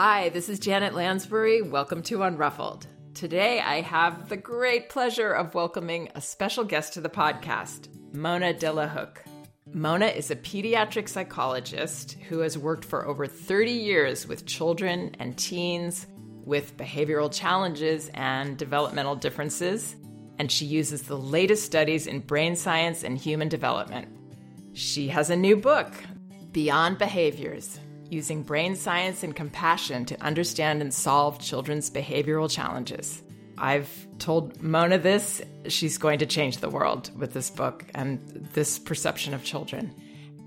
Hi, this is Janet Lansbury. Welcome to Unruffled. Today, I have the great pleasure of welcoming a special guest to the podcast, Mona Delahooke. Mona is a pediatric psychologist who has worked for over 30 years with children and teens with behavioral challenges and developmental differences, and she uses the latest studies in brain science and human development. She has a new book, Beyond Behaviors Using Brain Science and Compassion to Understand and Solve Children's Behavioral Challenges. I've told Mona this. She's going to change the world with this book and this perception of children.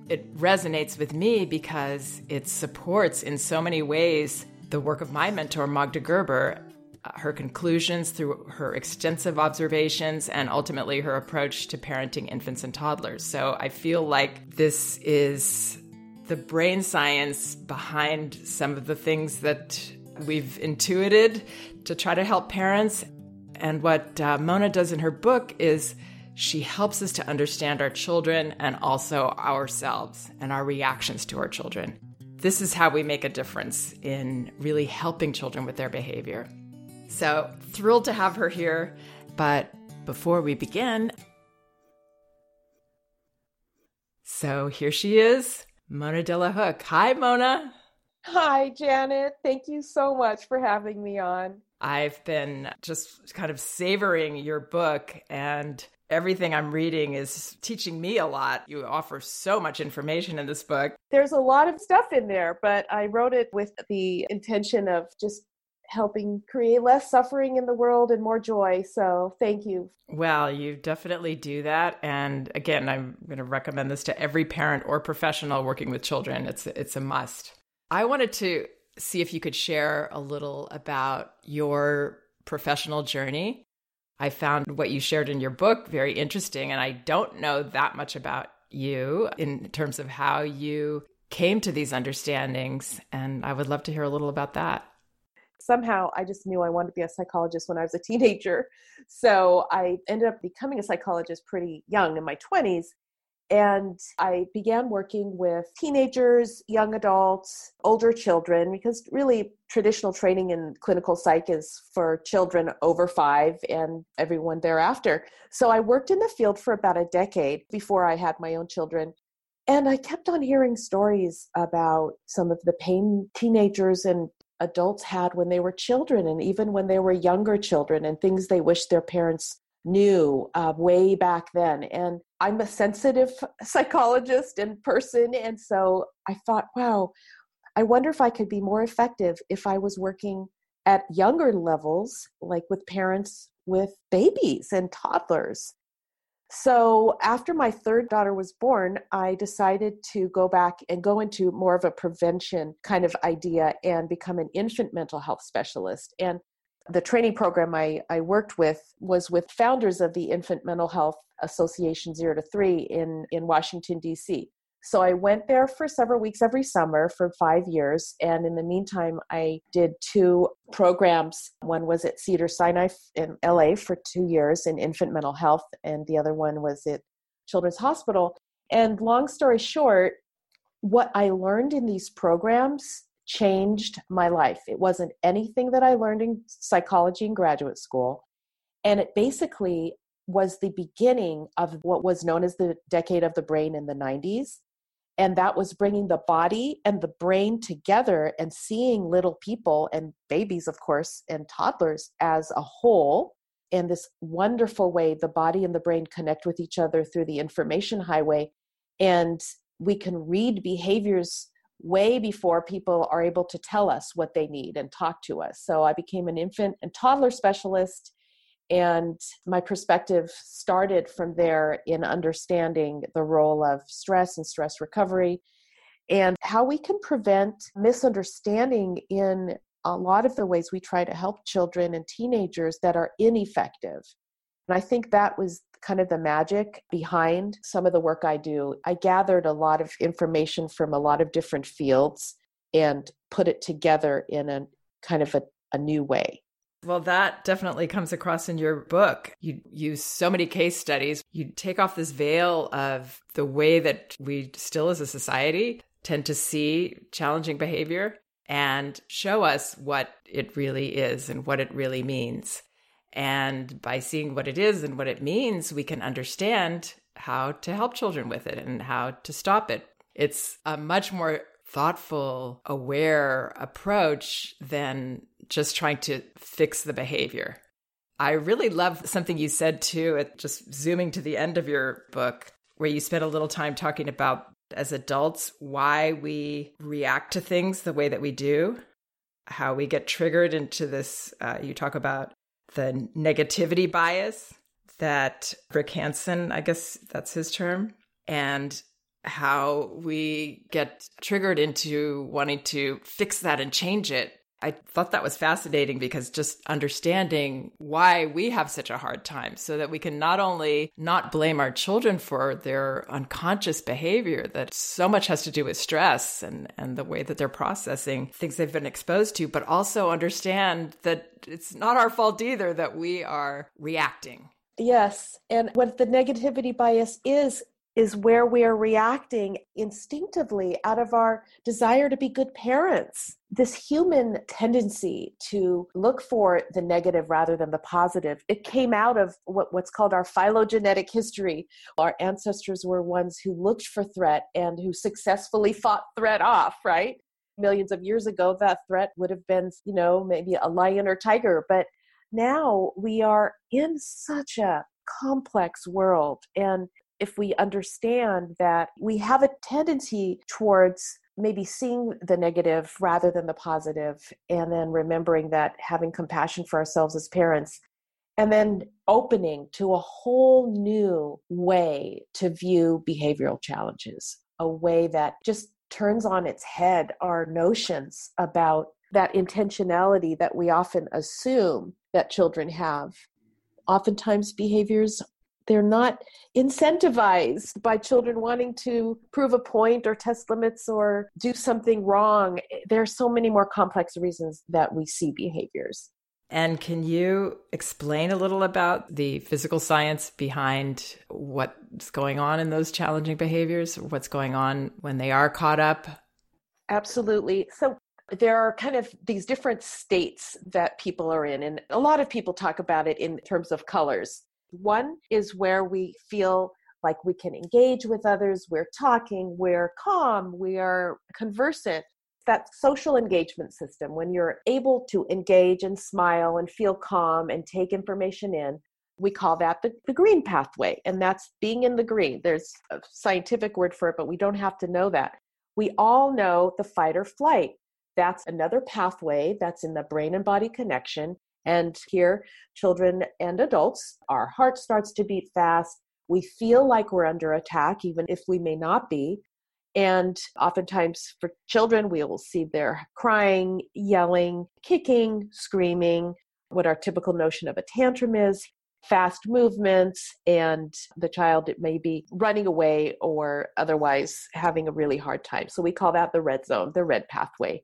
It resonates with me because it supports in so many ways the work of my mentor, Magda Gerber, her conclusions through her extensive observations, and ultimately her approach to parenting infants and toddlers. So I feel like this is the brain science behind some of the things that we've intuited to try to help parents. And what uh, Mona does in her book is she helps us to understand our children and also ourselves and our reactions to our children. This is how we make a difference in really helping children with their behavior. So, thrilled to have her here. But before we begin, so here she is, Mona Delahooke. Hi, Mona. Hi, Janet. Thank you so much for having me on. I've been just kind of savoring your book, and everything I'm reading is teaching me a lot. You offer so much information in this book. There's a lot of stuff in there, but I wrote it with the intention of just helping create less suffering in the world and more joy. So thank you. Well, you definitely do that. And again, I'm going to recommend this to every parent or professional working with children. It's it's a must. I wanted to see if you could share a little about your professional journey. I found what you shared in your book very interesting, and I don't know that much about you in terms of how you came to these understandings. And I would love to hear a little about that somehow I just knew I wanted to be a psychologist when I was a teenager. So I ended up becoming a psychologist pretty young in my 20s. And I began working with teenagers, young adults, older children, because really traditional training in clinical psych is for children over five and everyone thereafter. So I worked in the field for about a decade before I had my own children. And I kept on hearing stories about some of the pain teenagers and adults had when they were children and even when they were younger children and things they wish their parents knew uh, way back then. And I'm a sensitive psychologist and person. And so I thought, wow, I wonder if I could be more effective if I was working at younger levels, like with parents with babies and toddlers. So after my third daughter was born, I decided to go back and go into more of a prevention kind of idea and become an infant mental health specialist. And the training program I, I worked with was with founders of the Infant Mental Health Association Zero to Three in, in Washington, D.C. So I went there for several weeks every summer for five years. And in the meantime, I did two programs. One was at Cedar Sinai in LA for two years in infant mental health, and the other one was at Children's Hospital. And long story short, what I learned in these programs changed my life. It wasn't anything that I learned in psychology in graduate school. And it basically was the beginning of what was known as the decade of the brain in the 90s and that was bringing the body and the brain together and seeing little people and babies of course and toddlers as a whole in this wonderful way the body and the brain connect with each other through the information highway. And we can read behaviors way before people are able to tell us what they need and talk to us. So i became an infant and toddler specialist and my perspective started from there in understanding the role of stress and stress recovery and how we can prevent misunderstanding in a lot of the ways we try to help children and teenagers that are ineffective. And I think that was kind of the magic behind some of the work I do. I gathered a lot of information from a lot of different fields and put it together in a kind of a, a new way. Well, that definitely comes across in your book. You use so many case studies. You take off this veil of the way that we still as a society tend to see challenging behavior and show us what it really is and what it really means. And by seeing what it is and what it means, we can understand how to help children with it and how to stop it. It's a much more thoughtful, aware approach than just trying to fix the behavior. I really love something you said too, at just zooming to the end of your book, where you spent a little time talking about as adults why we react to things the way that we do, how we get triggered into this. Uh, you talk about the negativity bias that Rick Hanson, I guess that's his term, and how we get triggered into wanting to fix that and change it. I thought that was fascinating because just understanding why we have such a hard time so that we can not only not blame our children for their unconscious behavior that so much has to do with stress and, and the way that they're processing things they've been exposed to, but also understand that it's not our fault either that we are reacting. Yes. And what the negativity bias is, is where we are reacting instinctively out of our desire to be good parents. This human tendency to look for the negative rather than the positive, it came out of what, what's called our phylogenetic history. Our ancestors were ones who looked for threat and who successfully fought threat off, right? Millions of years ago, that threat would have been, you know, maybe a lion or tiger. But now we are in such a complex world. And if we understand that we have a tendency towards maybe seeing the negative rather than the positive, and then remembering that having compassion for ourselves as parents, and then opening to a whole new way to view behavioral challenges, a way that just turns on its head our notions about that intentionality that we often assume that children have. Oftentimes, behaviors they're not incentivized by children wanting to prove a point or test limits or do something wrong. There are so many more complex reasons that we see behaviors. And can you explain a little about the physical science behind what's going on in those challenging behaviors, what's going on when they are caught up? Absolutely. So, there are kind of these different states that people are in, and a lot of people talk about it in terms of colors. One is where we feel like we can engage with others, we're talking, we're calm, we are conversant. That social engagement system, when you're able to engage and smile and feel calm and take information in, we call that the, the green pathway. And that's being in the green. There's a scientific word for it, but we don't have to know that. We all know the fight or flight. That's another pathway that's in the brain and body connection. And here, children and adults, our heart starts to beat fast. We feel like we're under attack, even if we may not be. And oftentimes for children, we will see their crying, yelling, kicking, screaming, what our typical notion of a tantrum is, fast movements, and the child may be running away or otherwise having a really hard time. So we call that the red zone, the red pathway.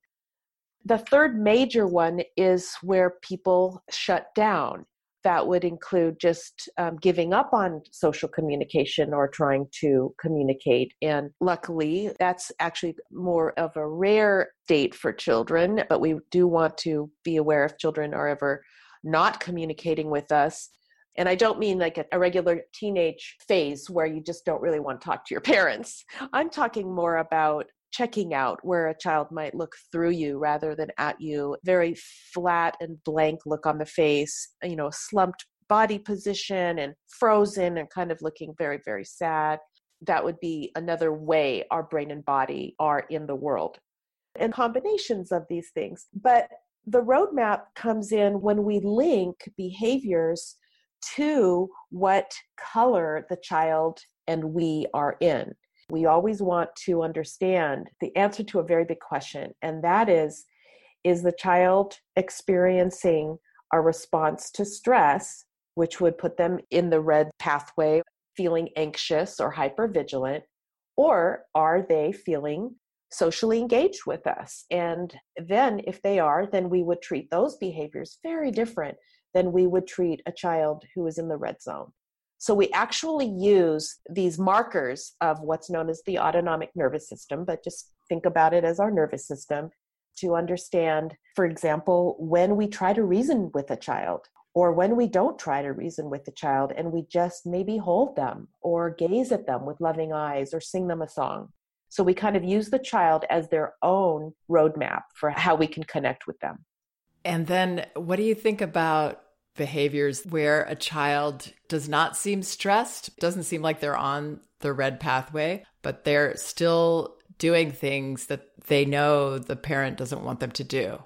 The third major one is where people shut down. That would include just um, giving up on social communication or trying to communicate. And luckily, that's actually more of a rare state for children, but we do want to be aware if children are ever not communicating with us and I don't mean like a, a, regular teenage phase where you just don't really want to talk to your parents. I'm talking more about checking out where a child might look through you rather than at you very flat and blank look on the face you know slumped body position and frozen and kind of looking very very sad. That would be another way our brain and body are in the world. And combinations of these things. But the roadmap comes in when we link behaviors to what color the child and we are in we always want to understand the answer to a very big question, and that is Is the child experiencing a response to stress, which would put them in the red pathway, feeling anxious or hypervigilant? Or are they feeling socially engaged with us? And then, if they are, then we would treat those behaviors very different than we would treat a child who is in the red zone. So we actually use these markers of what's known as the autonomic nervous system, but just think about it as our nervous system to understand, for example, when we try to reason with a child or when we don't try to reason with the child and we just maybe hold them or gaze at them with loving eyes or sing them a song. So we kind of use the child as their own roadmap for how we can connect with them. And then what do you think about behaviors where a child does not seem stressed, doesn't seem like they're on the red pathway, but they're still doing things that they know the parent doesn't want them to do?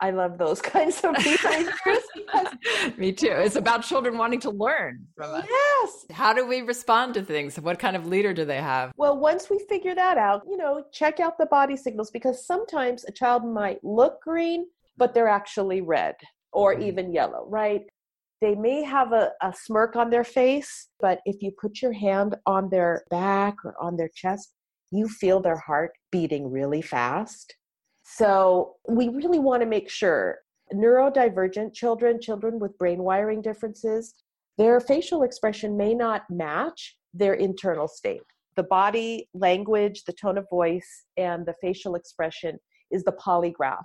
I love those kinds of behaviors me too. It's about children wanting to learn from us. Yes. How do we respond to things? What kind of leader do they have? Well, once we figure that out, you know, check out the body signals because sometimes a child might look green, but they're actually red or mm-hmm. even yellow, right? They may have a, a smirk on their face, but if you put your hand on their back or on their chest, you feel their heart beating really fast so we really want to make sure neurodivergent children, children with brain wiring differences, their facial expression may not match their internal state. The body language, the tone of voice, and the facial expression is the polygraph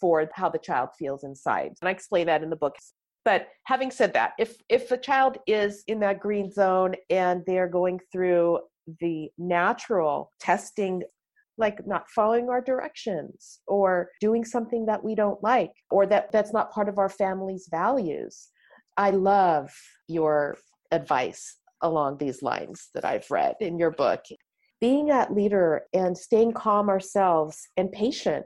for how the child feels inside. And I explain that in the book. But having said that, if if a child is in that green zone and they're going through the natural testing like not following our directions or doing something that we don't like or that that's not part of our family's values i love your advice along these lines that i've read in your book being that leader and staying calm ourselves and patient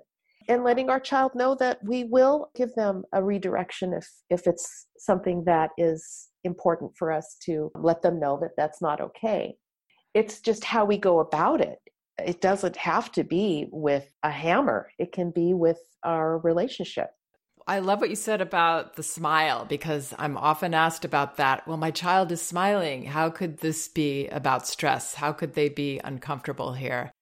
and letting our child know that we will give them a redirection if if it's something that is important for us to let them know that that's not okay it's just how we go about it it doesn't have to be with a hammer, it can be with our relationship. I love what you said about the smile because I'm often asked about that. Well, my child is smiling. How could this be about stress? How could they be uncomfortable here?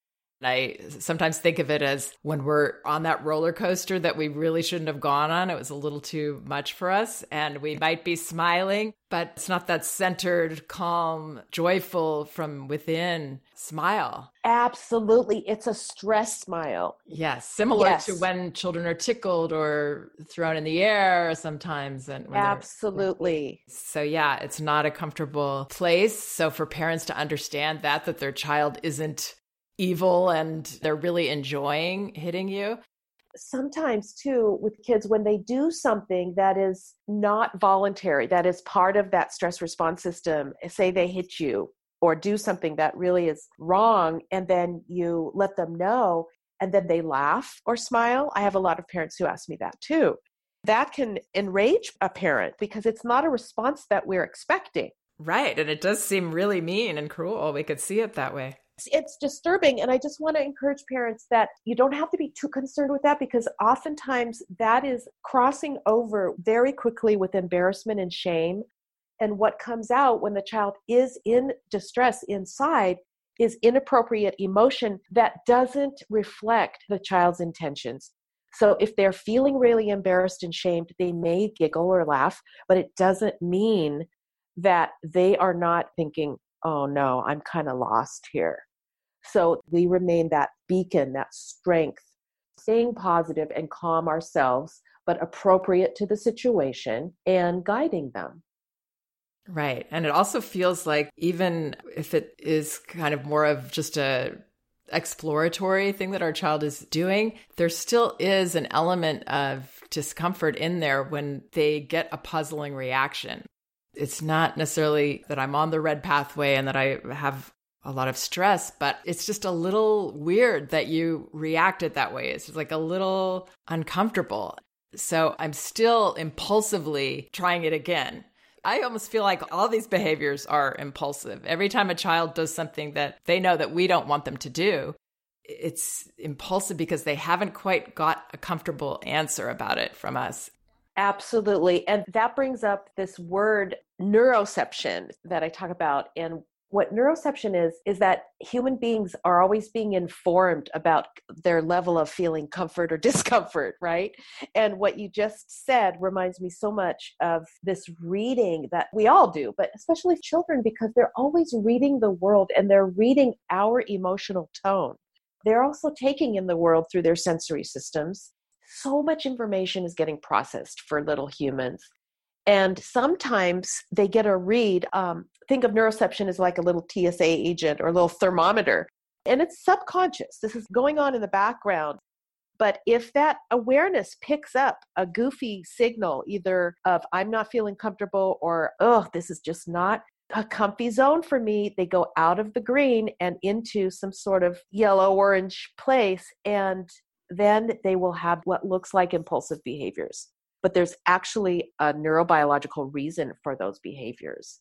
I sometimes think of it as when we're on that roller coaster that we really shouldn't have gone on. It was a little too much for us, and we might be smiling, but it's not that centered, calm, joyful from within smile. Absolutely. It's a stress smile. Yes. Similar yes. to when children are tickled or thrown in the air sometimes. And Absolutely. So, yeah, it's not a comfortable place. So, for parents to understand that, that their child isn't evil and they're really enjoying hitting you? Sometimes too with kids when they do something that is not voluntary that is part of that stress response system say they hit you or do something that really is wrong and then you let them know and then they laugh or smile. I have a lot of parents who ask me that too. That can enrage a parent because it's not a response that we're expecting. Right and it does seem really mean and cruel. We could see it that way it's disturbing and i just want to encourage parents that you don't have to be too concerned with that because oftentimes that is crossing over very quickly with embarrassment and shame. And what comes out when the child is in distress inside is inappropriate emotion that doesn't reflect the child's intentions. So if they're feeling really embarrassed and shamed they may giggle or laugh but it doesn't mean that they are not thinking oh no i'm kind of lost here so we remain that beacon, that strength, staying positive and calm ourselves, but appropriate to the situation and guiding them. Right. And it also feels like even if it is kind of more of just a exploratory thing that our child is doing, there still is an element of discomfort in there when they get a puzzling reaction. It's not necessarily that I'm on the red pathway and that I have a lot of stress, but it's just a little weird that you reacted that way. It's like a little uncomfortable. So I'm still impulsively trying it again. I almost feel like all these behaviors are impulsive. Every time a child does something that they know that we don't want them to do, it's impulsive because they haven't quite got a comfortable answer about it from us. Absolutely. And that brings up this word neuroception that I talk about. And what neuroception is is that human beings are always being informed about their level of feeling comfort or discomfort right and what you just said reminds me so much of this reading that we all do but especially children because they're always reading the world and they're reading our emotional tone they're also taking in the world through their sensory systems. So much information is getting processed for little humans. And sometimes they get a read. Um, think of neuroception as like a little TSA agent or a little thermometer. And it's subconscious. This is going on in the background. But if that awareness picks up a goofy signal, either of I'm not feeling comfortable or, oh, this is just not a comfy zone for me, they go out of the green and into some sort of yellow orange place. And then they will have what looks like impulsive behaviors. But there's actually a neurobiological reason for those behaviors.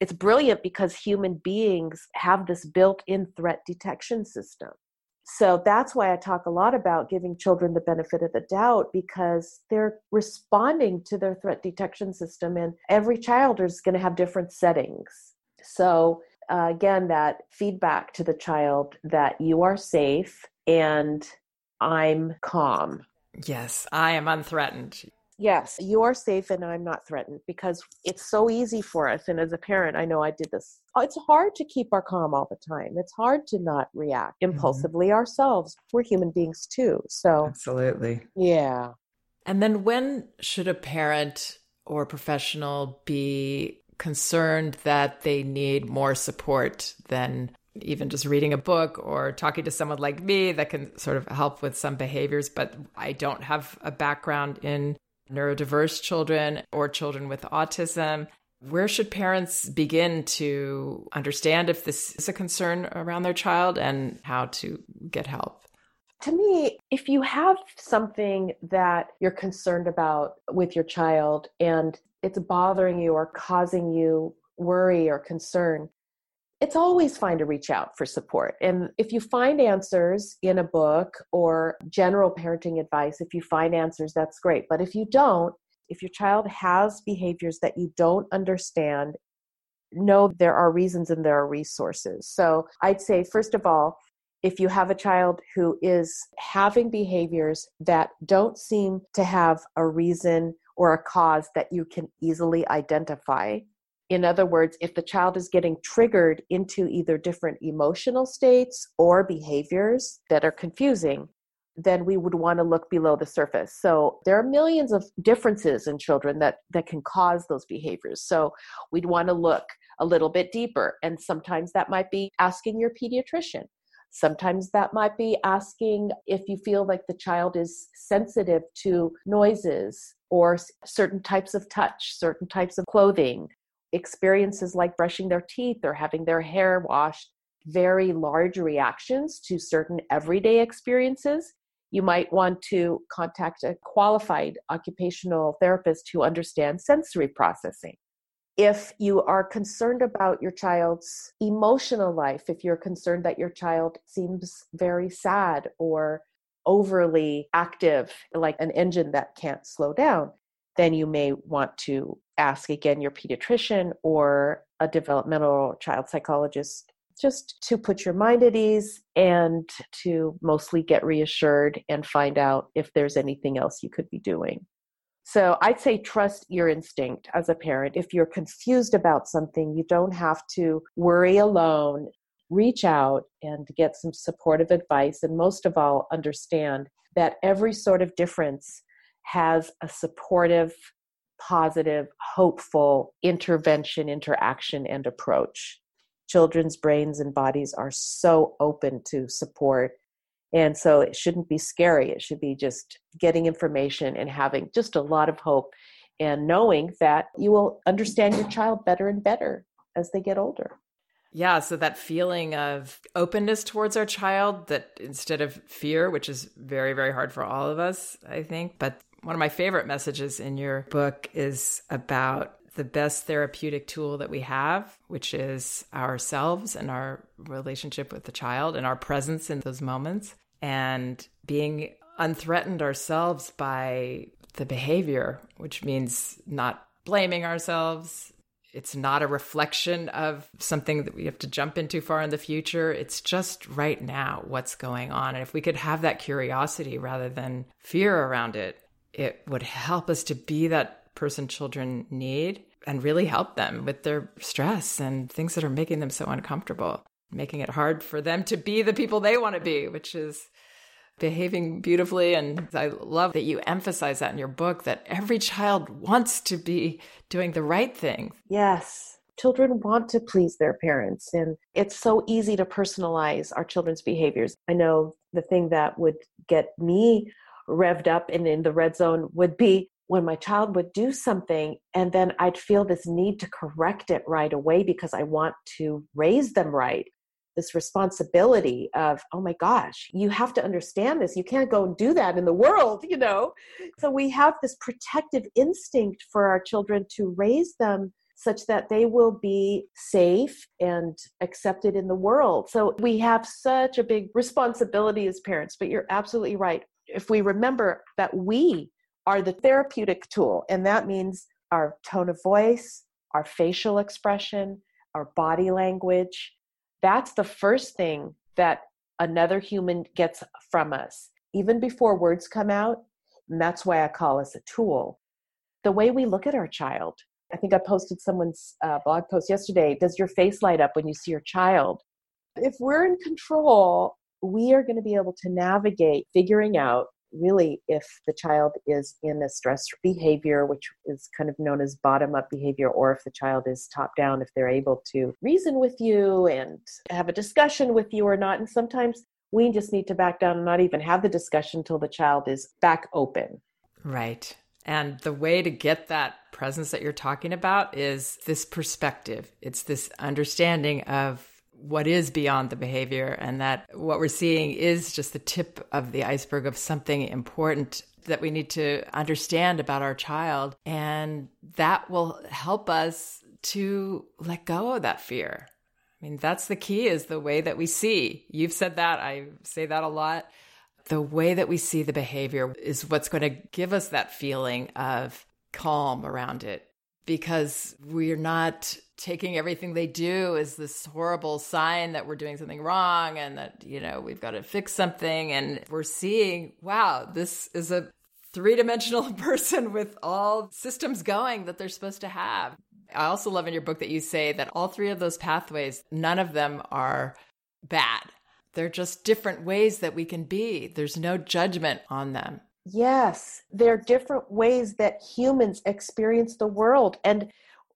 It's brilliant because human beings have this built in threat detection system so that's why I talk a lot about giving children the benefit of the doubt because they're responding to their threat detection system, and every child is going to have different settings. So, uh, again, that feedback to the child that you are safe and I'm calm. Yes, I am unthreatened yes, you are safe and I'm not threatened because it's so easy for us. And as a parent, I know I did this. It's hard to keep our calm all the time. It's hard to not react mm-hmm. impulsively mm-hmm. ourselves. We're human beings too. So, absolutely. Yeah. And then when should a parent or professional be concerned that they need more support than even just reading a book or talking to someone like me that can sort of help with some behaviors, but I don't have a background in neurodiverse children or children with autism. Where should parents begin to understand if this is a concern around their child and how to get help? To me, if you have something that you're concerned about with your child and it's bothering you or causing you worry or concern, it's always fine to reach out for support. And if you find answers in a book or general parenting advice, if you find answers, that's great. But if you don't, if your child has behaviors that you don't understand, know there are reasons and there are resources. So I'd say, first of all, if you have a child who is having behaviors that don't seem to have a reason or a cause that you can easily identify, in other words, if the child is getting triggered into either different emotional states or behaviors that are confusing, then we would want to look below the surface. So there are millions of differences in children that, that can cause those behaviors. So we'd want to look a little bit deeper. And sometimes that might be asking your pediatrician. Sometimes that might be asking if you feel like the child is sensitive to noises or certain types of touch, certain types of clothing, experiences like brushing their teeth or having their hair washed, very large reactions to certain everyday experiences, you might want to contact a qualified occupational therapist who understands sensory processing. If you are concerned about your child's emotional life, if you're concerned that your child seems very sad or overly active, like an engine that can't slow down, then you may want to ask again your pediatrician or a developmental child psychologist just to put your mind at ease and to mostly get reassured and find out if there's anything else you could be doing. So I'd say trust your instinct as a parent. If you're confused about something, you don't have to worry alone. Reach out and get some supportive advice. And most of all, understand that every sort of difference has a supportive, positive, hopeful intervention, interaction, and approach. Children's brains and bodies are so open to support. And so it shouldn't be scary. It should be just getting information and having just a lot of hope and knowing that you will understand your child better and better as they get older. Yeah, so that feeling of openness towards our child that instead of fear, which is very, very hard for all of us, I think, but one of my favorite messages in your book is about the best therapeutic tool that we have, which is ourselves and our relationship with the child and our presence in those moments and being unthreatened ourselves by the behavior, which means not blaming ourselves. It's not a reflection of something that we have to jump into far in the future. It's just right now what's going on. And if we could have that curiosity rather than fear around it, it would help us to be that person children need and really help them with their stress and things that are making them so uncomfortable. making it hard for them to be the people they want to be, which is behaving beautifully. And I love that you emphasize that in your book that every child wants to be doing the right thing. Yes. Children want to please their parents, and it's so easy to personalize our children's behaviors. I know the thing that would get me revved up and in the red zone would be when my child would do something and then I'd feel this need to correct it right away because I want to raise them right. This responsibility of, oh my gosh, you have to understand this. You can't go and do that in the world, you know? So we have this protective instinct for our children to raise them such that they will be safe and accepted in the world. So we have such a big responsibility as parents, but you're absolutely right. If we remember that we are the therapeutic tool. And that means our tone of voice, our facial expression, our body language. That's the first thing that another human gets from us, even before words come out. And that's why I call us a tool. The way we look at our child. I think I posted someone's uh, blog post yesterday. Does your face light up when you see your child? If we're in control, we are going to be able to navigate figuring out really if the child is in a stress behavior, which is kind of known as bottom up behavior, or if the child is top down, if they're able to reason with you and have a discussion with you or not. And sometimes we just need to back down and not even have the discussion until the child is back open. Right. And the way to get that presence that you're talking about is this perspective. It's this understanding of what is beyond the behavior and that what we're seeing is just the tip of the iceberg of something important that we need to understand about our child and that will help us to let go of that fear. I mean that's the key is the way that we see. You've said that. I say that a lot. The way that we see the behavior is what's going to give us that feeling of calm around it because we're not taking everything they do as this horrible sign that we're doing something wrong and that, you know, we've got to fix something. And we're seeing, wow, this is a three dimensional person with all systems going that they're supposed to have. I also love in your book that you say that all three of those pathways, none of them are bad. They're just different ways that we can be. There's no judgment on them. Yes, there are different ways that humans experience the world. And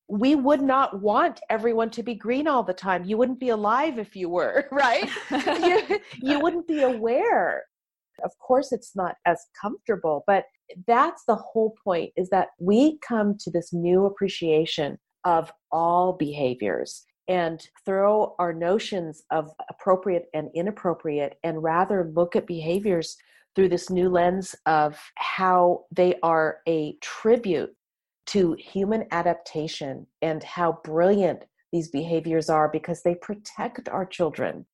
we would not want everyone to be green all the time. You wouldn't be alive if you were, right? you, you wouldn't be aware. Of course, it's not as comfortable, but that's the whole point is that we come to this new appreciation of all behaviors and throw our notions of appropriate and inappropriate and rather look at behaviors through this new lens of how they are a tribute to human adaptation and how brilliant these behaviors are because they protect our children.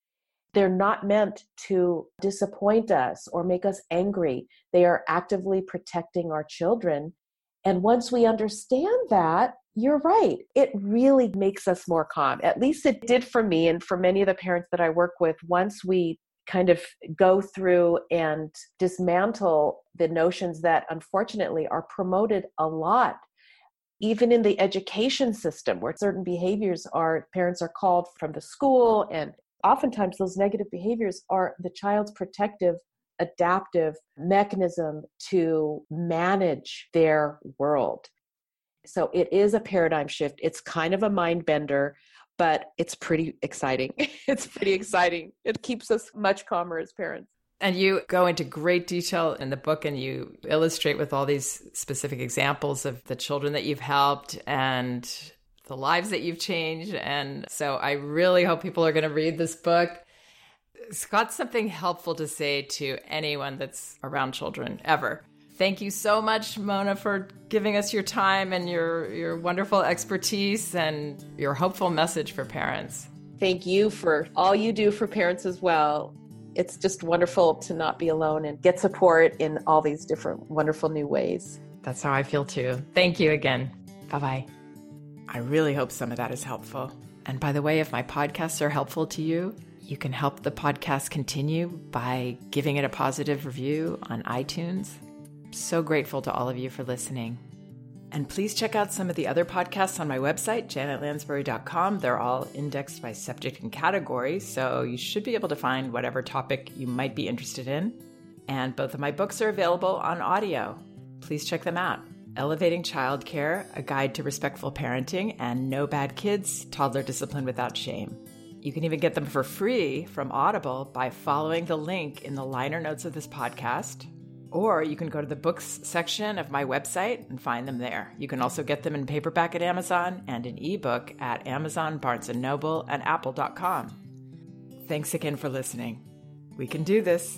They're not meant to disappoint us or make us angry. They are actively protecting our children. And once we understand that, you're right. It really makes us more calm. At least it did for me and for many of the parents that I work with. Once we kind of go through and dismantle the notions that unfortunately are promoted a lot even in the education system where certain behaviors are parents are called from the school and oftentimes those negative behaviors are the child's protective adaptive mechanism to manage their world so it is a paradigm shift it's kind of a mind bender but it's pretty exciting. it's pretty exciting. It keeps us much calmer as parents. And you go into great detail in the book and you illustrate with all these specific examples of the children that you've helped and the lives that you've changed. And so I really hope people are going to read this book. Got something helpful to say to anyone that's around children ever. Thank you so much, Mona, for giving us your time and your, your wonderful expertise and your hopeful message for parents. Thank you for all you do for parents as well. It's just wonderful to not be alone and get support in all these different wonderful new ways. That's how I feel too. Thank you again. Bye bye. I really hope some of that is helpful. And by the way, if my podcasts are helpful to you, you can help the podcast continue by giving it a positive review on iTunes so grateful to all of you for listening. And please check out some of the other podcasts on my website, janetlansbury.com. They're all indexed by subject and category, so you should be able to find whatever topic you might be interested in. And both of my books are available on audio. Please check them out. Elevating Childcare, A Guide to Respectful Parenting, and No Bad Kids, Toddler Discipline Without Shame. You can even get them for free from Audible by following the link in the liner notes of this podcast or you can go to the books section of my website and find them there. You can also get them in paperback at Amazon and in ebook at Amazon, Barnes & Noble, and apple.com. Thanks again for listening. We can do this.